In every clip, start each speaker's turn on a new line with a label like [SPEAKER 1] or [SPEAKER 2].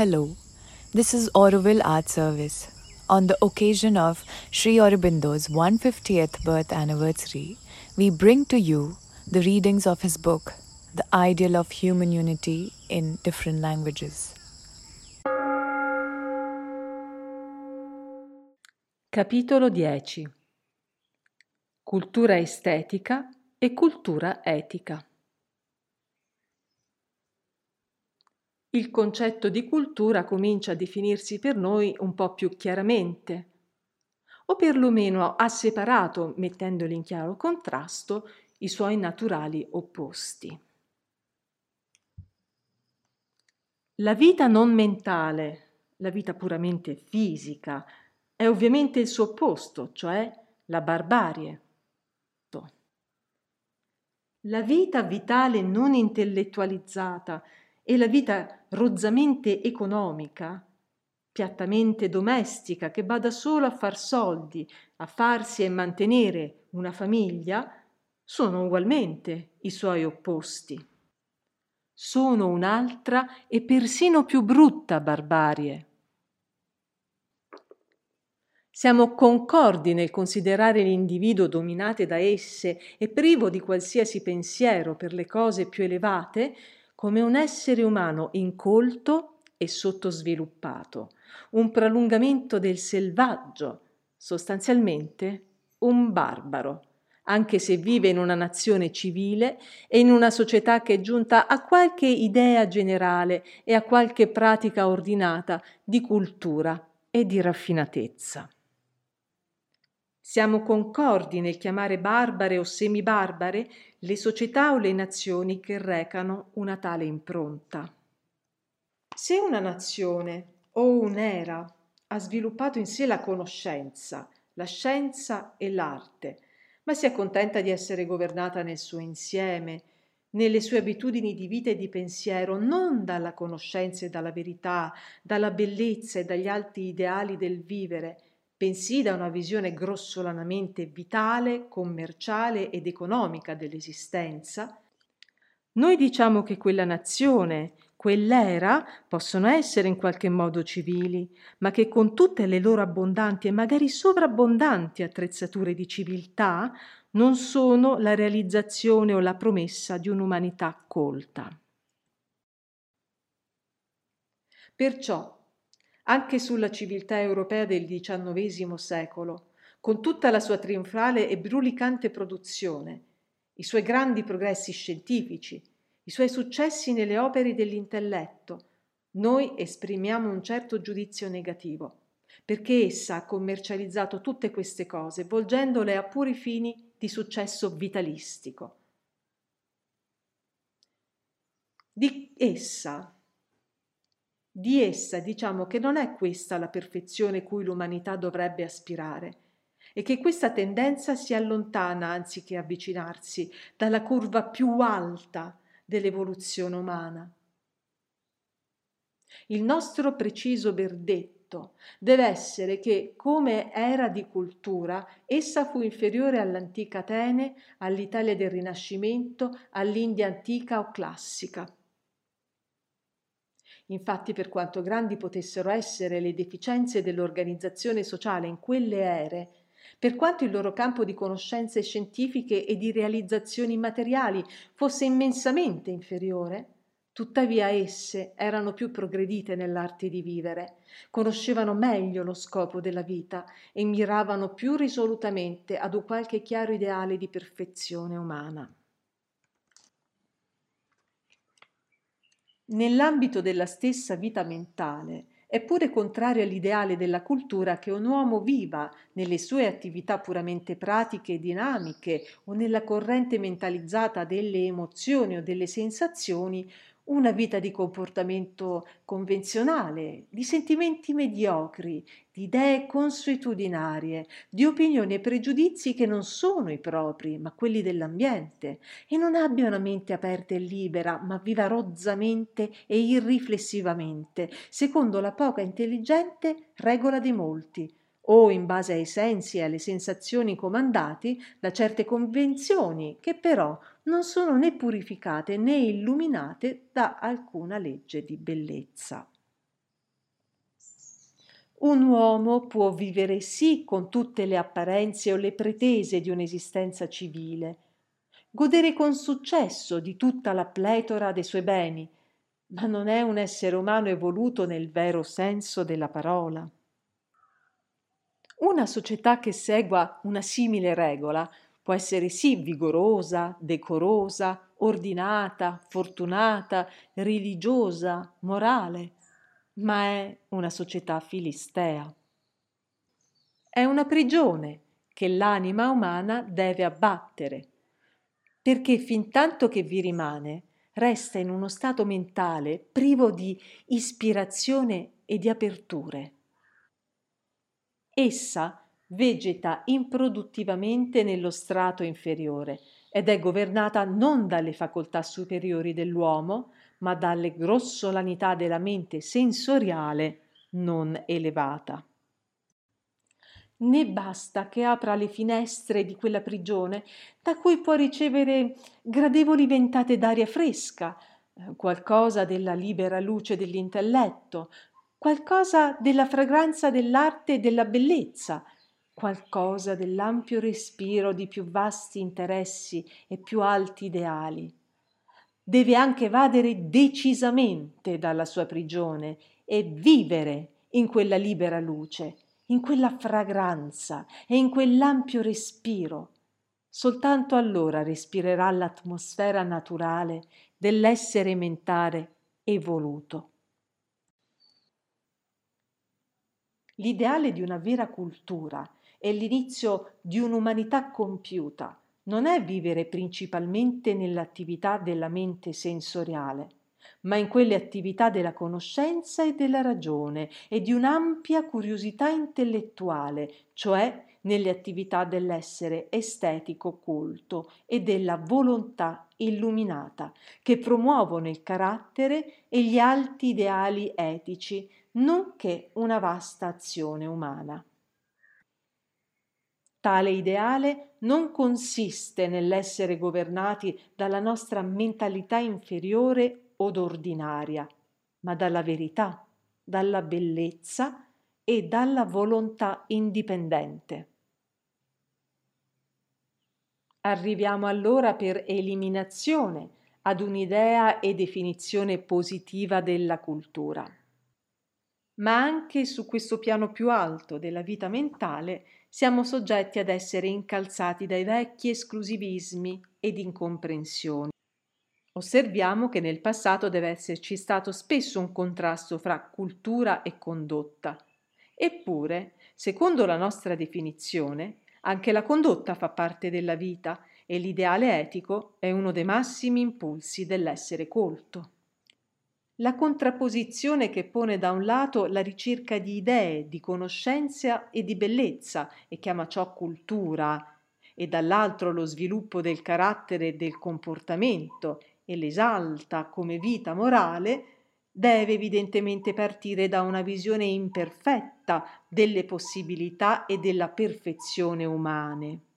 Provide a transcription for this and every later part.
[SPEAKER 1] Hello, this is Auroville Art Service. On the occasion of Sri Aurobindo's 150th birth anniversary, we bring to you the readings of his book, The Ideal of Human Unity in Different Languages.
[SPEAKER 2] Capitolo 10 Cultura estetica e cultura etica. Il concetto di cultura comincia a definirsi per noi un po' più chiaramente, o perlomeno ha separato, mettendoli in chiaro contrasto, i suoi naturali opposti. La vita non mentale, la vita puramente fisica, è ovviamente il suo opposto, cioè la barbarie. La vita vitale non intellettualizzata, e la vita rozzamente economica, piattamente domestica, che bada solo a far soldi, a farsi e mantenere una famiglia, sono ugualmente i suoi opposti. Sono un'altra e persino più brutta barbarie. Siamo concordi nel considerare l'individuo dominato da esse e privo di qualsiasi pensiero per le cose più elevate come un essere umano incolto e sottosviluppato, un prolungamento del selvaggio, sostanzialmente un barbaro, anche se vive in una nazione civile e in una società che è giunta a qualche idea generale e a qualche pratica ordinata di cultura e di raffinatezza. Siamo concordi nel chiamare barbare o semibarbare le società o le nazioni che recano una tale impronta. Se una nazione o un'era ha sviluppato in sé la conoscenza, la scienza e l'arte, ma si accontenta di essere governata nel suo insieme, nelle sue abitudini di vita e di pensiero, non dalla conoscenza e dalla verità, dalla bellezza e dagli alti ideali del vivere, bensì da una visione grossolanamente vitale, commerciale ed economica dell'esistenza, noi diciamo che quella nazione, quell'era possono essere in qualche modo civili, ma che con tutte le loro abbondanti e magari sovrabbondanti attrezzature di civiltà non sono la realizzazione o la promessa di un'umanità colta. Perciò anche sulla civiltà europea del XIX secolo, con tutta la sua trionfale e brulicante produzione, i suoi grandi progressi scientifici, i suoi successi nelle opere dell'intelletto, noi esprimiamo un certo giudizio negativo, perché essa ha commercializzato tutte queste cose, volgendole a puri fini di successo vitalistico. Di essa di essa diciamo che non è questa la perfezione cui l'umanità dovrebbe aspirare e che questa tendenza si allontana anziché avvicinarsi dalla curva più alta dell'evoluzione umana. Il nostro preciso verdetto deve essere che, come era di cultura, essa fu inferiore all'antica Atene, all'Italia del Rinascimento, all'India antica o classica. Infatti, per quanto grandi potessero essere le deficienze dell'organizzazione sociale in quelle ere, per quanto il loro campo di conoscenze scientifiche e di realizzazioni materiali fosse immensamente inferiore, tuttavia esse erano più progredite nell'arte di vivere, conoscevano meglio lo scopo della vita e miravano più risolutamente ad un qualche chiaro ideale di perfezione umana. Nell'ambito della stessa vita mentale, è pure contrario all'ideale della cultura che un uomo viva nelle sue attività puramente pratiche e dinamiche o nella corrente mentalizzata delle emozioni o delle sensazioni una vita di comportamento convenzionale, di sentimenti mediocri, di idee consuetudinarie, di opinioni e pregiudizi che non sono i propri, ma quelli dell'ambiente, e non abbia una mente aperta e libera, ma viva rozzamente e irriflessivamente, secondo la poca intelligente regola dei molti, o in base ai sensi e alle sensazioni comandati da certe convenzioni che però non sono né purificate né illuminate da alcuna legge di bellezza. Un uomo può vivere sì con tutte le apparenze o le pretese di un'esistenza civile, godere con successo di tutta la pletora dei suoi beni, ma non è un essere umano evoluto nel vero senso della parola. Una società che segua una simile regola può essere sì vigorosa, decorosa, ordinata, fortunata, religiosa, morale, ma è una società filistea. È una prigione che l'anima umana deve abbattere, perché fin tanto che vi rimane, resta in uno stato mentale privo di ispirazione e di aperture. Essa vegeta improduttivamente nello strato inferiore ed è governata non dalle facoltà superiori dell'uomo, ma dalle grossolanità della mente sensoriale non elevata. Ne basta che apra le finestre di quella prigione, da cui può ricevere gradevoli ventate d'aria fresca, eh, qualcosa della libera luce dell'intelletto, qualcosa della fragranza dell'arte e della bellezza, qualcosa dell'ampio respiro di più vasti interessi e più alti ideali deve anche evadere decisamente dalla sua prigione e vivere in quella libera luce, in quella fragranza e in quell'ampio respiro. Soltanto allora respirerà l'atmosfera naturale dell'essere mentale evoluto. L'ideale di una vera cultura è l'inizio di un'umanità compiuta, non è vivere principalmente nell'attività della mente sensoriale, ma in quelle attività della conoscenza e della ragione e di un'ampia curiosità intellettuale, cioè nelle attività dell'essere estetico culto e della volontà illuminata, che promuovono il carattere e gli alti ideali etici, nonché una vasta azione umana. Tale ideale non consiste nell'essere governati dalla nostra mentalità inferiore od ordinaria, ma dalla verità, dalla bellezza e dalla volontà indipendente. Arriviamo allora per eliminazione ad un'idea e definizione positiva della cultura. Ma anche su questo piano più alto della vita mentale siamo soggetti ad essere incalzati dai vecchi esclusivismi ed incomprensioni. Osserviamo che nel passato deve esserci stato spesso un contrasto fra cultura e condotta. Eppure, secondo la nostra definizione, anche la condotta fa parte della vita e l'ideale etico è uno dei massimi impulsi dell'essere colto la contrapposizione che pone da un lato la ricerca di idee, di conoscenza e di bellezza e chiama ciò cultura, e dall'altro lo sviluppo del carattere e del comportamento e l'esalta come vita morale, deve evidentemente partire da una visione imperfetta delle possibilità e della perfezione umane.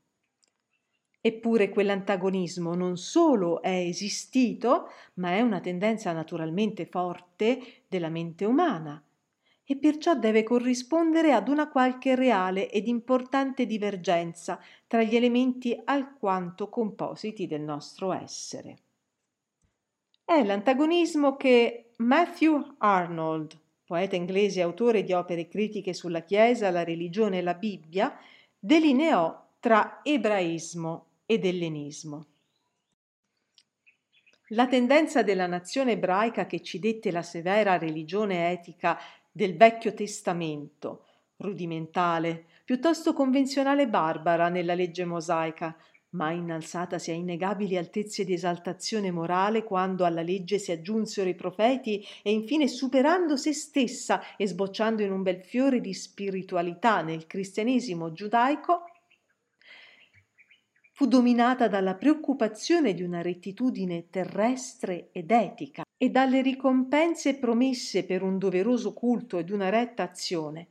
[SPEAKER 2] Eppure quell'antagonismo non solo è esistito, ma è una tendenza naturalmente forte della mente umana e perciò deve corrispondere ad una qualche reale ed importante divergenza tra gli elementi alquanto compositi del nostro essere. È l'antagonismo che Matthew Arnold, poeta inglese e autore di opere critiche sulla Chiesa, la religione e la Bibbia, delineò tra ebraismo ed ellenismo. La tendenza della nazione ebraica che ci dette la severa religione etica del Vecchio Testamento, rudimentale, piuttosto convenzionale e barbara nella legge mosaica, ma innalzatasi a innegabili altezze di esaltazione morale quando alla legge si aggiunsero i profeti e infine superando se stessa e sbocciando in un bel fiore di spiritualità nel cristianesimo giudaico, fu dominata dalla preoccupazione di una rettitudine terrestre ed etica e dalle ricompense promesse per un doveroso culto ed una retta azione,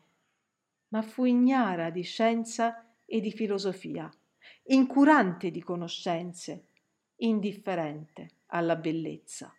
[SPEAKER 2] ma fu ignara di scienza e di filosofia, incurante di conoscenze, indifferente alla bellezza.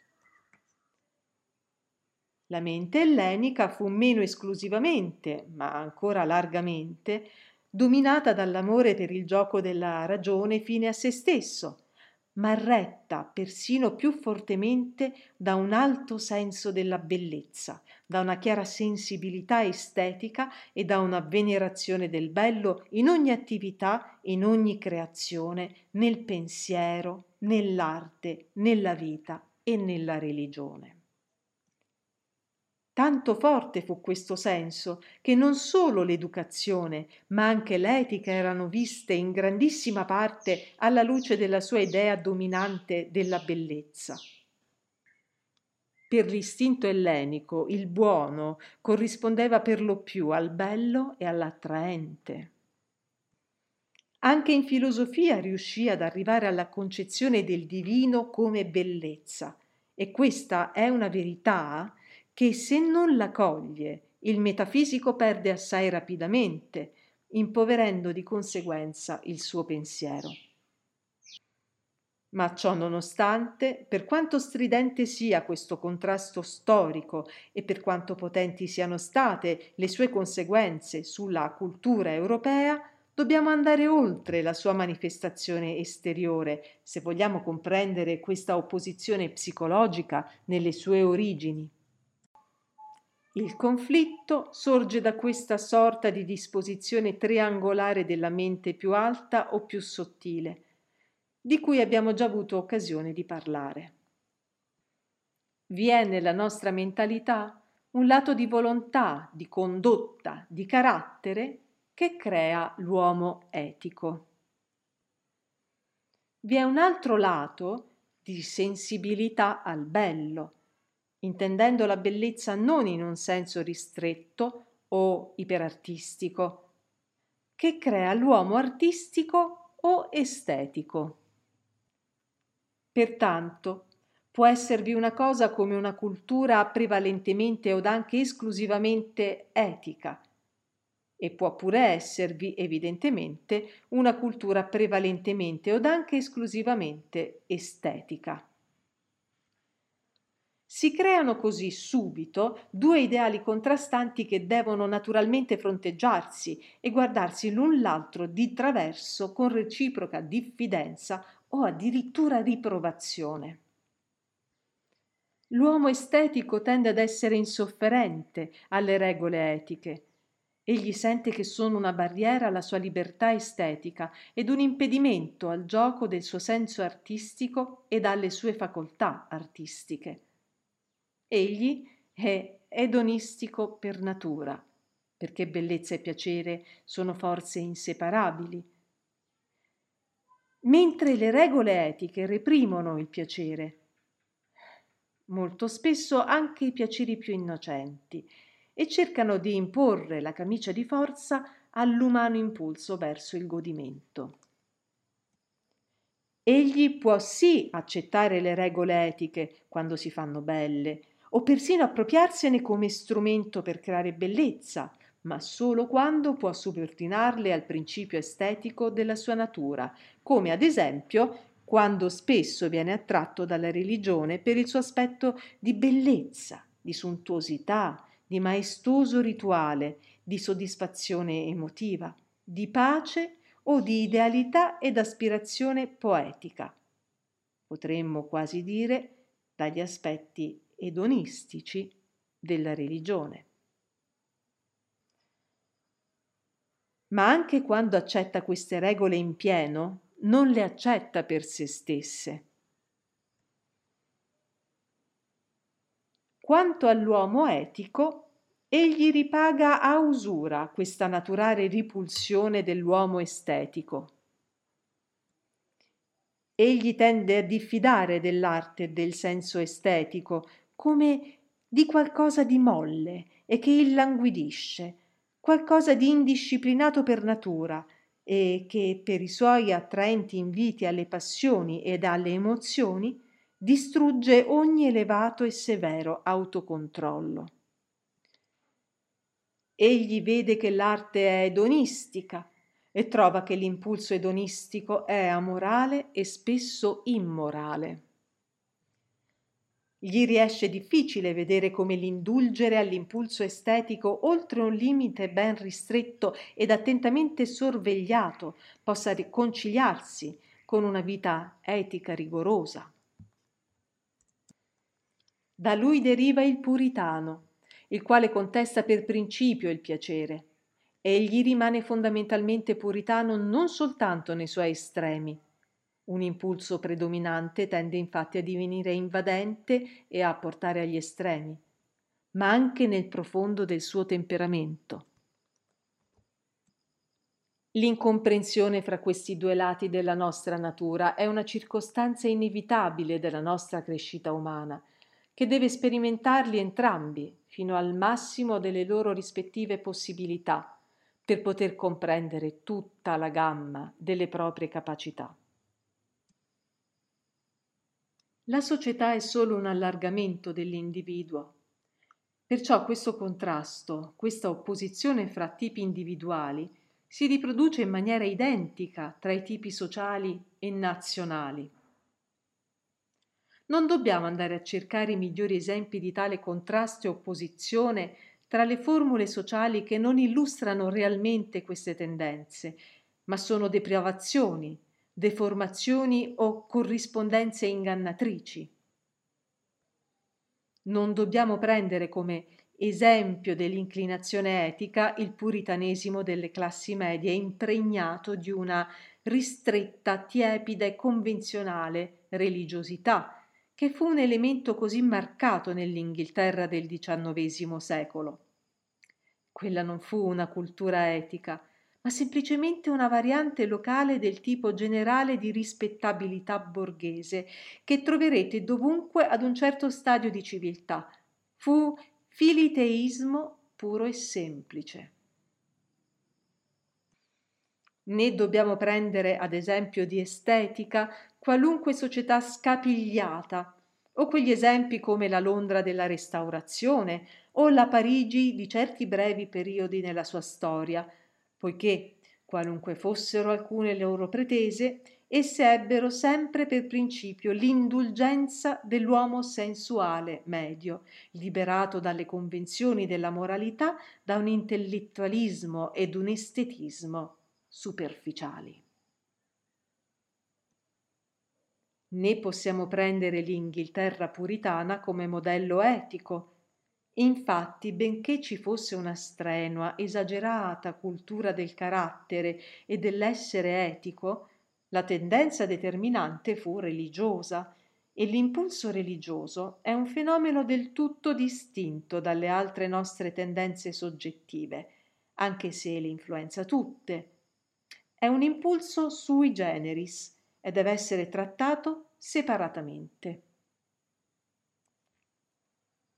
[SPEAKER 2] La mente ellenica fu meno esclusivamente, ma ancora largamente, dominata dall'amore per il gioco della ragione fine a se stesso, ma retta persino più fortemente da un alto senso della bellezza, da una chiara sensibilità estetica e da una venerazione del bello in ogni attività, in ogni creazione, nel pensiero, nell'arte, nella vita e nella religione. Tanto forte fu questo senso che non solo l'educazione, ma anche l'etica erano viste in grandissima parte alla luce della sua idea dominante della bellezza. Per l'istinto ellenico il buono corrispondeva per lo più al bello e all'attraente. Anche in filosofia riuscì ad arrivare alla concezione del divino come bellezza, e questa è una verità che se non la coglie il metafisico perde assai rapidamente, impoverendo di conseguenza il suo pensiero. Ma ciò nonostante, per quanto stridente sia questo contrasto storico e per quanto potenti siano state le sue conseguenze sulla cultura europea, dobbiamo andare oltre la sua manifestazione esteriore se vogliamo comprendere questa opposizione psicologica nelle sue origini. Il conflitto sorge da questa sorta di disposizione triangolare della mente più alta o più sottile, di cui abbiamo già avuto occasione di parlare. Vi è nella nostra mentalità un lato di volontà, di condotta, di carattere che crea l'uomo etico. Vi è un altro lato di sensibilità al bello, intendendo la bellezza non in un senso ristretto o iperartistico, che crea l'uomo artistico o estetico. Pertanto, può esservi una cosa come una cultura prevalentemente od anche esclusivamente etica, e può pure esservi evidentemente una cultura prevalentemente od anche esclusivamente estetica. Si creano così subito due ideali contrastanti che devono naturalmente fronteggiarsi e guardarsi l'un l'altro di traverso con reciproca diffidenza o addirittura riprovazione. L'uomo estetico tende ad essere insofferente alle regole etiche. Egli sente che sono una barriera alla sua libertà estetica ed un impedimento al gioco del suo senso artistico ed alle sue facoltà artistiche. Egli è edonistico per natura, perché bellezza e piacere sono forze inseparabili. Mentre le regole etiche reprimono il piacere, molto spesso anche i piaceri più innocenti, e cercano di imporre la camicia di forza all'umano impulso verso il godimento. Egli può sì accettare le regole etiche quando si fanno belle, o persino appropriarsene come strumento per creare bellezza, ma solo quando può subordinarle al principio estetico della sua natura, come ad esempio quando spesso viene attratto dalla religione per il suo aspetto di bellezza, di sontuosità, di maestoso rituale, di soddisfazione emotiva, di pace o di idealità ed aspirazione poetica. Potremmo quasi dire dagli aspetti edonistici della religione. Ma anche quando accetta queste regole in pieno, non le accetta per se stesse. Quanto all'uomo etico, egli ripaga a usura questa naturale ripulsione dell'uomo estetico. Egli tende a diffidare dell'arte e del senso estetico, come di qualcosa di molle e che illanguidisce, qualcosa di indisciplinato per natura e che per i suoi attraenti inviti alle passioni ed alle emozioni distrugge ogni elevato e severo autocontrollo. Egli vede che l'arte è edonistica e trova che l'impulso edonistico è amorale e spesso immorale. Gli riesce difficile vedere come l'indulgere all'impulso estetico oltre un limite ben ristretto ed attentamente sorvegliato possa riconciliarsi con una vita etica rigorosa. Da lui deriva il puritano, il quale contesta per principio il piacere. Egli rimane fondamentalmente puritano non soltanto nei suoi estremi, un impulso predominante tende infatti a divenire invadente e a portare agli estremi, ma anche nel profondo del suo temperamento. L'incomprensione fra questi due lati della nostra natura è una circostanza inevitabile della nostra crescita umana, che deve sperimentarli entrambi fino al massimo delle loro rispettive possibilità, per poter comprendere tutta la gamma delle proprie capacità. La società è solo un allargamento dell'individuo. Perciò questo contrasto, questa opposizione fra tipi individuali, si riproduce in maniera identica tra i tipi sociali e nazionali. Non dobbiamo andare a cercare i migliori esempi di tale contrasto e opposizione tra le formule sociali che non illustrano realmente queste tendenze, ma sono deprivazioni, deformazioni o corrispondenze ingannatrici. Non dobbiamo prendere come esempio dell'inclinazione etica il puritanesimo delle classi medie impregnato di una ristretta, tiepida e convenzionale religiosità, che fu un elemento così marcato nell'Inghilterra del XIX secolo. Quella non fu una cultura etica, ma semplicemente una variante locale del tipo generale di rispettabilità borghese che troverete dovunque ad un certo stadio di civiltà. Fu filiteismo puro e semplice. Né dobbiamo prendere ad esempio di estetica qualunque società scapigliata, o quegli esempi come la Londra della Restaurazione o la Parigi di certi brevi periodi nella sua storia, poiché, qualunque fossero alcune loro pretese, esse ebbero sempre per principio l'indulgenza dell'uomo sensuale medio, liberato dalle convenzioni della moralità da un intellettualismo ed un estetismo superficiali. Né possiamo prendere l'Inghilterra puritana come modello etico, Infatti, benché ci fosse una strenua, esagerata cultura del carattere e dell'essere etico, la tendenza determinante fu religiosa e l'impulso religioso è un fenomeno del tutto distinto dalle altre nostre tendenze soggettive, anche se le influenza tutte. È un impulso sui generis e deve essere trattato separatamente.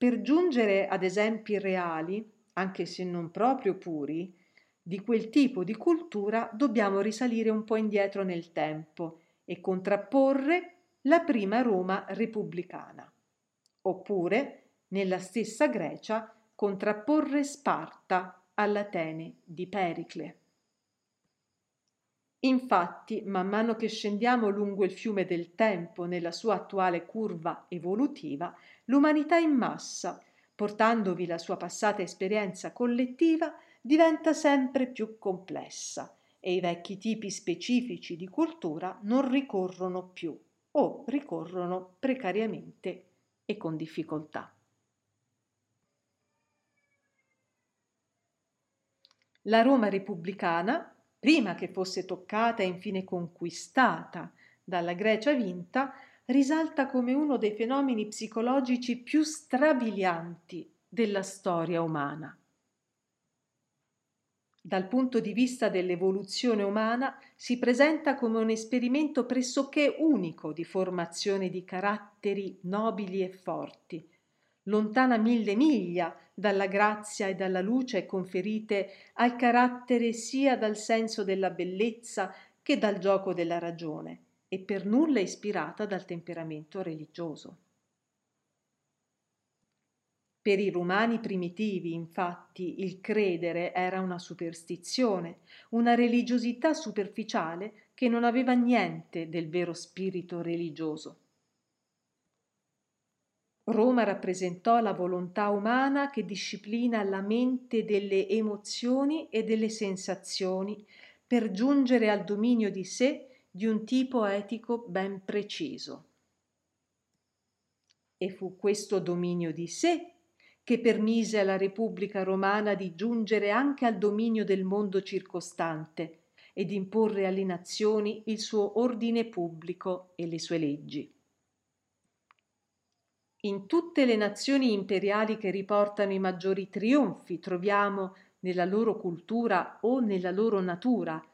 [SPEAKER 2] Per giungere ad esempi reali, anche se non proprio puri, di quel tipo di cultura dobbiamo risalire un po' indietro nel tempo e contrapporre la prima Roma repubblicana. Oppure, nella stessa Grecia, contrapporre Sparta all'Atene di Pericle. Infatti, man mano che scendiamo lungo il fiume del tempo nella sua attuale curva evolutiva, l'umanità in massa, portandovi la sua passata esperienza collettiva, diventa sempre più complessa e i vecchi tipi specifici di cultura non ricorrono più o ricorrono precariamente e con difficoltà. La Roma repubblicana prima che fosse toccata e infine conquistata dalla Grecia vinta, risalta come uno dei fenomeni psicologici più strabilianti della storia umana. Dal punto di vista dell'evoluzione umana si presenta come un esperimento pressoché unico di formazione di caratteri nobili e forti, lontana mille miglia dalla grazia e dalla luce conferite al carattere sia dal senso della bellezza che dal gioco della ragione, e per nulla ispirata dal temperamento religioso. Per i romani primitivi, infatti, il credere era una superstizione, una religiosità superficiale che non aveva niente del vero spirito religioso. Roma rappresentò la volontà umana che disciplina la mente delle emozioni e delle sensazioni per giungere al dominio di sé di un tipo etico ben preciso. E fu questo dominio di sé che permise alla Repubblica romana di giungere anche al dominio del mondo circostante ed imporre alle nazioni il suo ordine pubblico e le sue leggi. In tutte le nazioni imperiali che riportano i maggiori trionfi troviamo nella loro cultura o nella loro natura,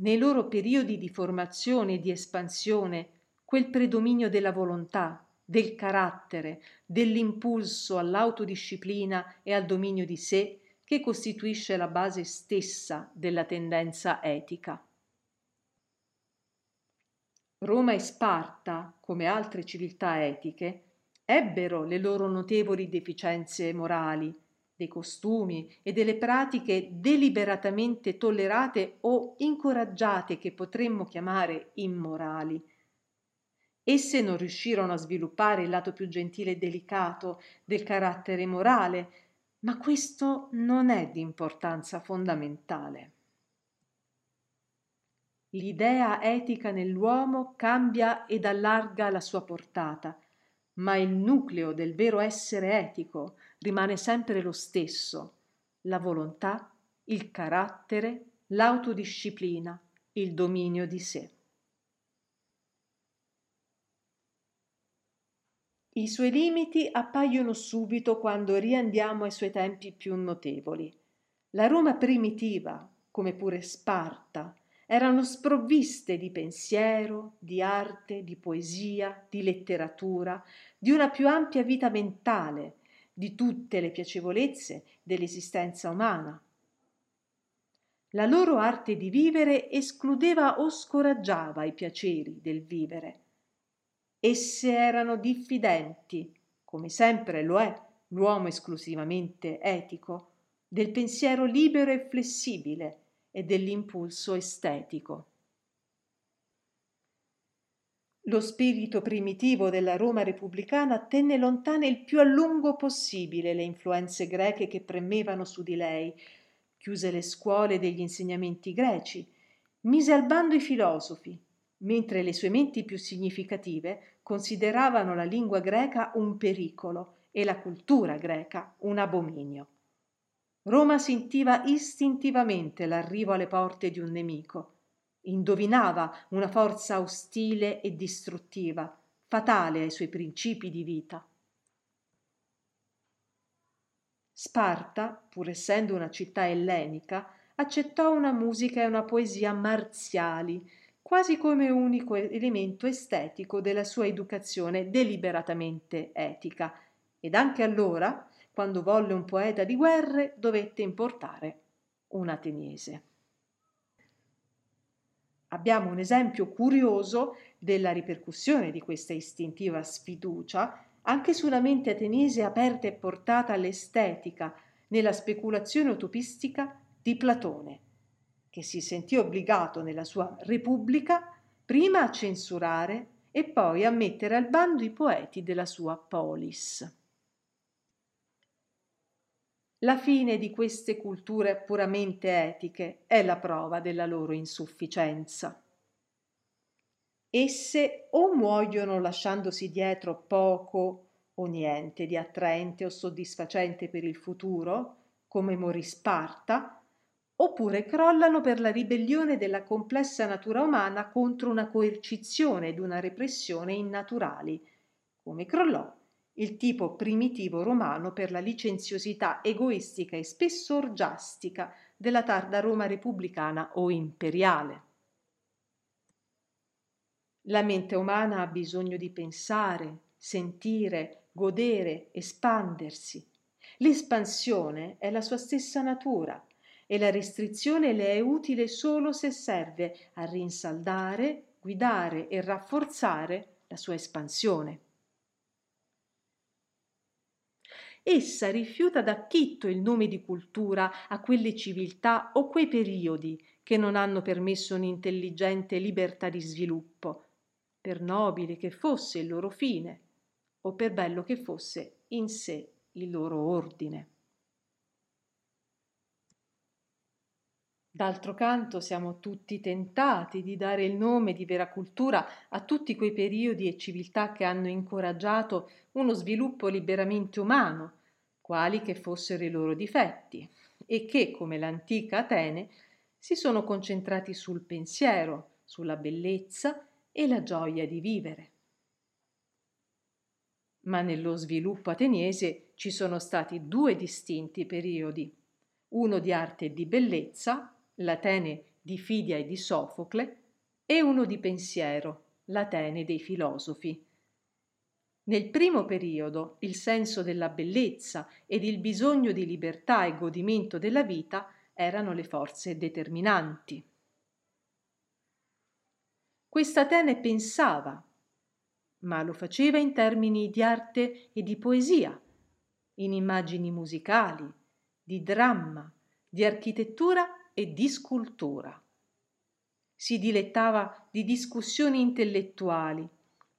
[SPEAKER 2] nei loro periodi di formazione e di espansione, quel predominio della volontà, del carattere, dell'impulso all'autodisciplina e al dominio di sé che costituisce la base stessa della tendenza etica. Roma e Sparta, come altre civiltà etiche, ebbero le loro notevoli deficienze morali, dei costumi e delle pratiche deliberatamente tollerate o incoraggiate che potremmo chiamare immorali. Esse non riuscirono a sviluppare il lato più gentile e delicato del carattere morale, ma questo non è di importanza fondamentale. L'idea etica nell'uomo cambia ed allarga la sua portata, ma il nucleo del vero essere etico rimane sempre lo stesso, la volontà, il carattere, l'autodisciplina, il dominio di sé. I suoi limiti appaiono subito quando riandiamo ai suoi tempi più notevoli. La Roma primitiva, come pure Sparta, erano sprovviste di pensiero, di arte, di poesia, di letteratura, di una più ampia vita mentale, di tutte le piacevolezze dell'esistenza umana. La loro arte di vivere escludeva o scoraggiava i piaceri del vivere. Esse erano diffidenti, come sempre lo è l'uomo esclusivamente etico, del pensiero libero e flessibile, e dell'impulso estetico. Lo spirito primitivo della Roma repubblicana tenne lontane il più a lungo possibile le influenze greche che premevano su di lei, chiuse le scuole degli insegnamenti greci, mise al bando i filosofi, mentre le sue menti più significative consideravano la lingua greca un pericolo e la cultura greca un abominio. Roma sentiva istintivamente l'arrivo alle porte di un nemico. Indovinava una forza ostile e distruttiva, fatale ai suoi principi di vita. Sparta, pur essendo una città ellenica, accettò una musica e una poesia marziali, quasi come unico elemento estetico della sua educazione deliberatamente etica, ed anche allora quando volle un poeta di guerre, dovette importare un ateniese. Abbiamo un esempio curioso della ripercussione di questa istintiva sfiducia anche sulla mente ateniese aperta e portata all'estetica nella speculazione utopistica di Platone, che si sentì obbligato nella sua Repubblica prima a censurare e poi a mettere al bando i poeti della sua polis. La fine di queste culture puramente etiche è la prova della loro insufficienza. Esse o muoiono lasciandosi dietro poco o niente di attraente o soddisfacente per il futuro, come morì Sparta, oppure crollano per la ribellione della complessa natura umana contro una coercizione ed una repressione innaturali, come crollò il tipo primitivo romano per la licenziosità egoistica e spesso orgiastica della tarda Roma repubblicana o imperiale. La mente umana ha bisogno di pensare, sentire, godere, espandersi. L'espansione è la sua stessa natura e la restrizione le è utile solo se serve a rinsaldare, guidare e rafforzare la sua espansione. Essa rifiuta d'acchitto il nome di cultura a quelle civiltà o quei periodi che non hanno permesso un'intelligente libertà di sviluppo, per nobile che fosse il loro fine, o per bello che fosse in sé il loro ordine. D'altro canto siamo tutti tentati di dare il nome di vera cultura a tutti quei periodi e civiltà che hanno incoraggiato uno sviluppo liberamente umano, quali che fossero i loro difetti, e che, come l'antica Atene, si sono concentrati sul pensiero, sulla bellezza e la gioia di vivere. Ma nello sviluppo ateniese ci sono stati due distinti periodi, uno di arte e di bellezza l'Atene di Fidia e di Sofocle, e uno di pensiero, l'Atene dei filosofi. Nel primo periodo il senso della bellezza ed il bisogno di libertà e godimento della vita erano le forze determinanti. Questa Atene pensava, ma lo faceva in termini di arte e di poesia, in immagini musicali, di dramma, di architettura e di scultura. Si dilettava di discussioni intellettuali,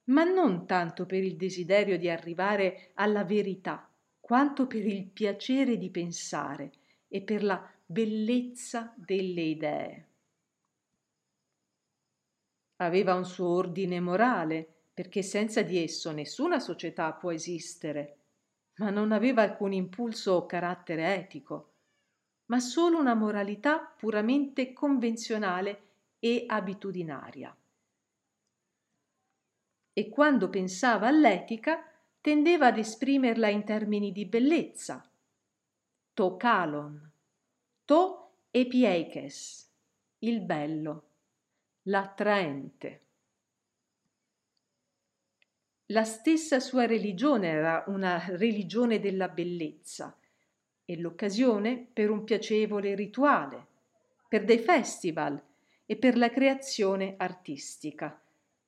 [SPEAKER 2] ma non tanto per il desiderio di arrivare alla verità, quanto per il piacere di pensare e per la bellezza delle idee. Aveva un suo ordine morale, perché senza di esso nessuna società può esistere, ma non aveva alcun impulso o carattere etico ma solo una moralità puramente convenzionale e abitudinaria. E quando pensava all'etica, tendeva ad esprimerla in termini di bellezza. To calon, to epiekes, il bello, l'attraente. La stessa sua religione era una religione della bellezza, e l'occasione per un piacevole rituale, per dei festival e per la creazione artistica,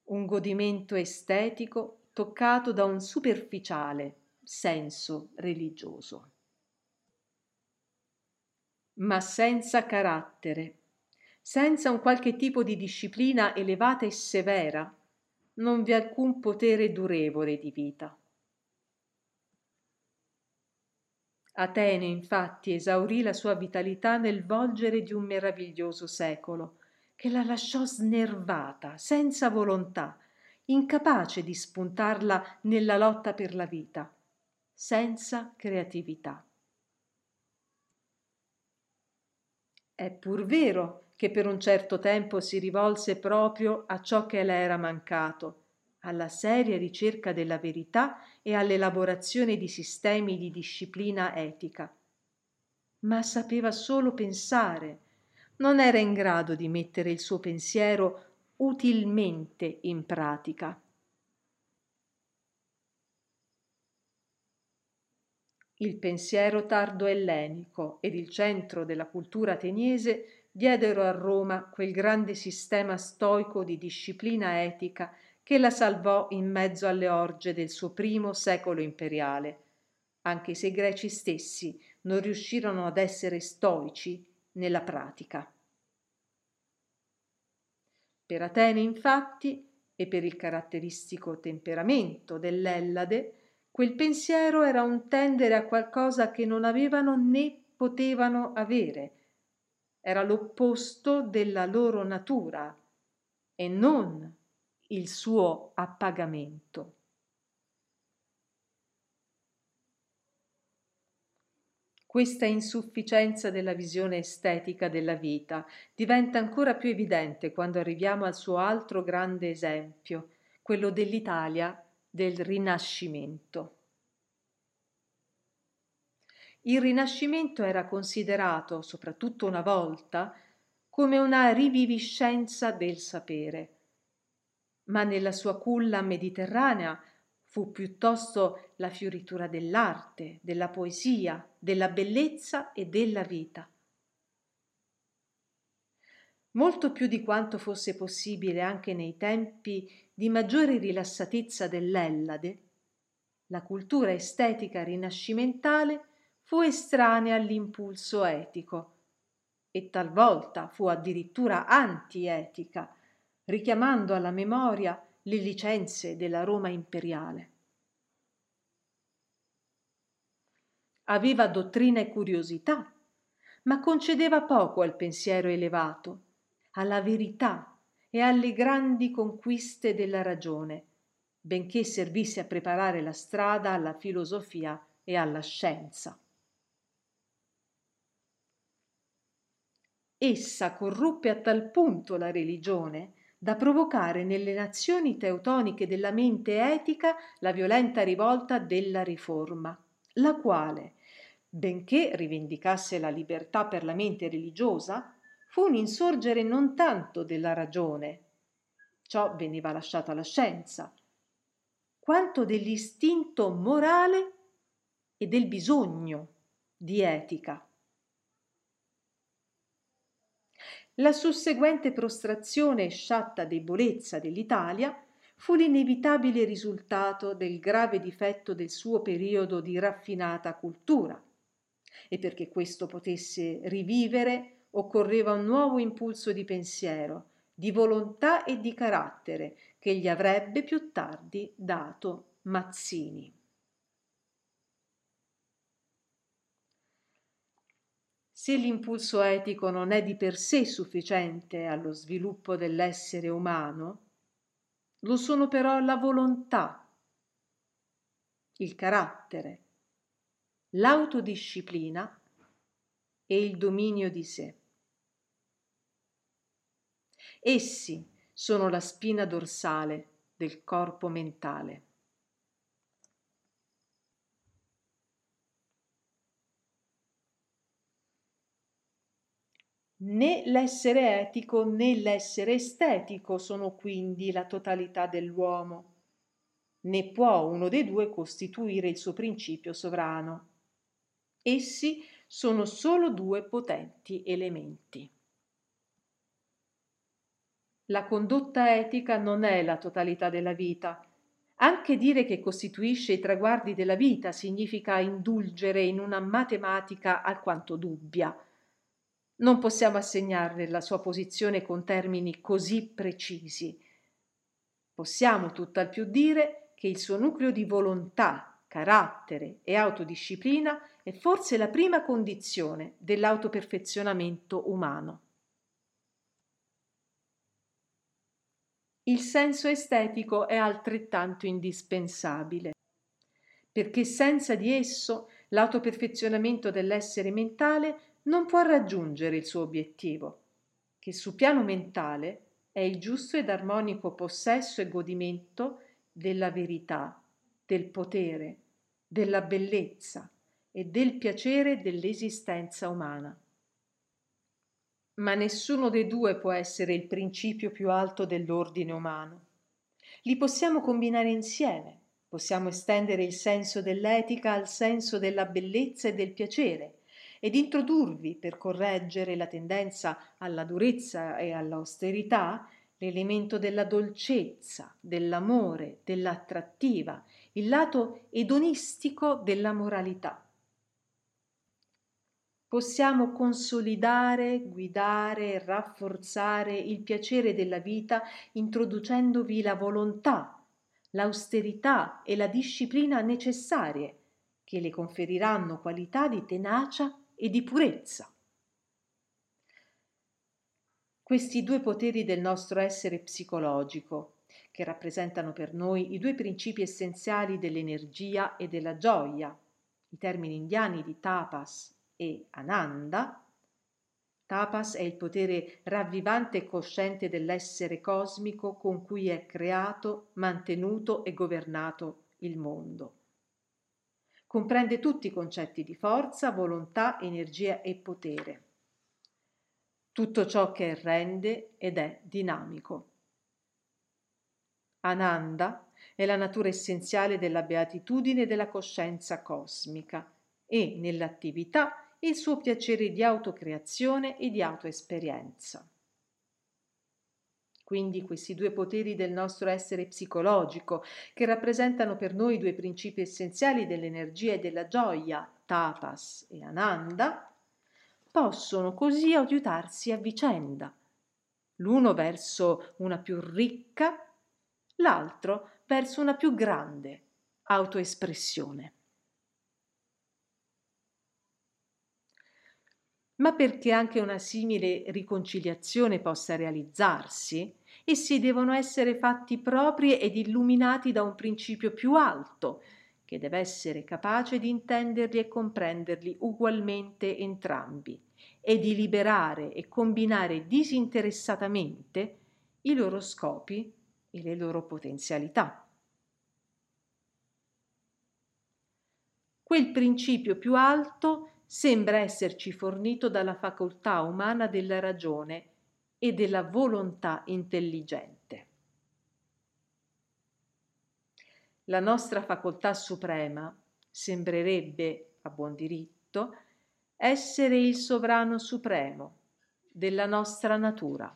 [SPEAKER 2] un godimento estetico toccato da un superficiale senso religioso. Ma senza carattere, senza un qualche tipo di disciplina elevata e severa, non vi è alcun potere durevole di vita. Atene infatti esaurì la sua vitalità nel volgere di un meraviglioso secolo, che la lasciò snervata, senza volontà, incapace di spuntarla nella lotta per la vita, senza creatività. È pur vero che per un certo tempo si rivolse proprio a ciò che le era mancato, alla seria ricerca della verità e all'elaborazione di sistemi di disciplina etica. Ma sapeva solo pensare, non era in grado di mettere il suo pensiero utilmente in pratica. Il pensiero tardo ellenico ed il centro della cultura ateniese diedero a Roma quel grande sistema stoico di disciplina etica che la salvò in mezzo alle orge del suo primo secolo imperiale, anche se i greci stessi non riuscirono ad essere stoici nella pratica. Per Atene, infatti, e per il caratteristico temperamento dell'Ellade, quel pensiero era un tendere a qualcosa che non avevano né potevano avere. Era l'opposto della loro natura e non il suo appagamento. Questa insufficienza della visione estetica della vita diventa ancora più evidente quando arriviamo al suo altro grande esempio, quello dell'Italia del Rinascimento. Il Rinascimento era considerato, soprattutto una volta, come una riviviscenza del sapere, ma nella sua culla mediterranea fu piuttosto la fioritura dell'arte, della poesia, della bellezza e della vita. Molto più di quanto fosse possibile anche nei tempi di maggiore rilassatezza dell'Ellade, la cultura estetica rinascimentale fu estranea all'impulso etico e talvolta fu addirittura antietica richiamando alla memoria le licenze della Roma imperiale. aveva dottrina e curiosità, ma concedeva poco al pensiero elevato, alla verità e alle grandi conquiste della ragione, benché servisse a preparare la strada alla filosofia e alla scienza. Essa corruppe a tal punto la religione da provocare nelle nazioni teutoniche della mente etica la violenta rivolta della riforma, la quale, benché rivendicasse la libertà per la mente religiosa, fu un insorgere non tanto della ragione, ciò veniva lasciato alla scienza, quanto dell'istinto morale e del bisogno di etica. La susseguente prostrazione e sciatta debolezza dell'Italia fu l'inevitabile risultato del grave difetto del suo periodo di raffinata cultura. E perché questo potesse rivivere occorreva un nuovo impulso di pensiero, di volontà e di carattere che gli avrebbe più tardi dato Mazzini. Se l'impulso etico non è di per sé sufficiente allo sviluppo dell'essere umano, lo sono però la volontà, il carattere, l'autodisciplina e il dominio di sé. Essi sono la spina dorsale del corpo mentale. Né l'essere etico né l'essere estetico sono quindi la totalità dell'uomo, né può uno dei due costituire il suo principio sovrano. Essi sono solo due potenti elementi. La condotta etica non è la totalità della vita. Anche dire che costituisce i traguardi della vita significa indulgere in una matematica alquanto dubbia non possiamo assegnarle la sua posizione con termini così precisi. Possiamo tutt'al più dire che il suo nucleo di volontà, carattere e autodisciplina è forse la prima condizione dell'autoperfezionamento umano. Il senso estetico è altrettanto indispensabile, perché senza di esso l'autoperfezionamento dell'essere mentale non può raggiungere il suo obiettivo, che su piano mentale è il giusto ed armonico possesso e godimento della verità, del potere, della bellezza e del piacere dell'esistenza umana. Ma nessuno dei due può essere il principio più alto dell'ordine umano. Li possiamo combinare insieme, possiamo estendere il senso dell'etica al senso della bellezza e del piacere, ed introdurvi, per correggere la tendenza alla durezza e all'austerità, l'elemento della dolcezza, dell'amore, dell'attrattiva, il lato edonistico della moralità. Possiamo consolidare, guidare rafforzare il piacere della vita introducendovi la volontà, l'austerità e la disciplina necessarie, che le conferiranno qualità di tenacia e di purezza. Questi due poteri del nostro essere psicologico, che rappresentano per noi i due principi essenziali dell'energia e della gioia, i termini indiani di tapas e ananda, Tapas è il potere ravvivante e cosciente dell'essere cosmico con cui è creato, mantenuto e governato il mondo. Comprende tutti i concetti di forza, volontà, energia e potere. Tutto ciò che rende ed è dinamico. Ananda è la natura essenziale della beatitudine della coscienza cosmica e nell'attività il suo piacere di autocreazione e di autoesperienza. Quindi questi due poteri del nostro essere psicologico, che rappresentano per noi due principi essenziali dell'energia e della gioia, tapas e ananda, possono così aiutarsi a vicenda, l'uno verso una più ricca, l'altro verso una più grande autoespressione. Ma perché anche una simile riconciliazione possa realizzarsi, essi devono essere fatti propri ed illuminati da un principio più alto, che deve essere capace di intenderli e comprenderli ugualmente entrambi e di liberare e combinare disinteressatamente i loro scopi e le loro potenzialità. Quel principio più alto sembra esserci fornito dalla facoltà umana della ragione e della volontà intelligente. La nostra facoltà suprema sembrerebbe, a buon diritto, essere il sovrano supremo della nostra natura.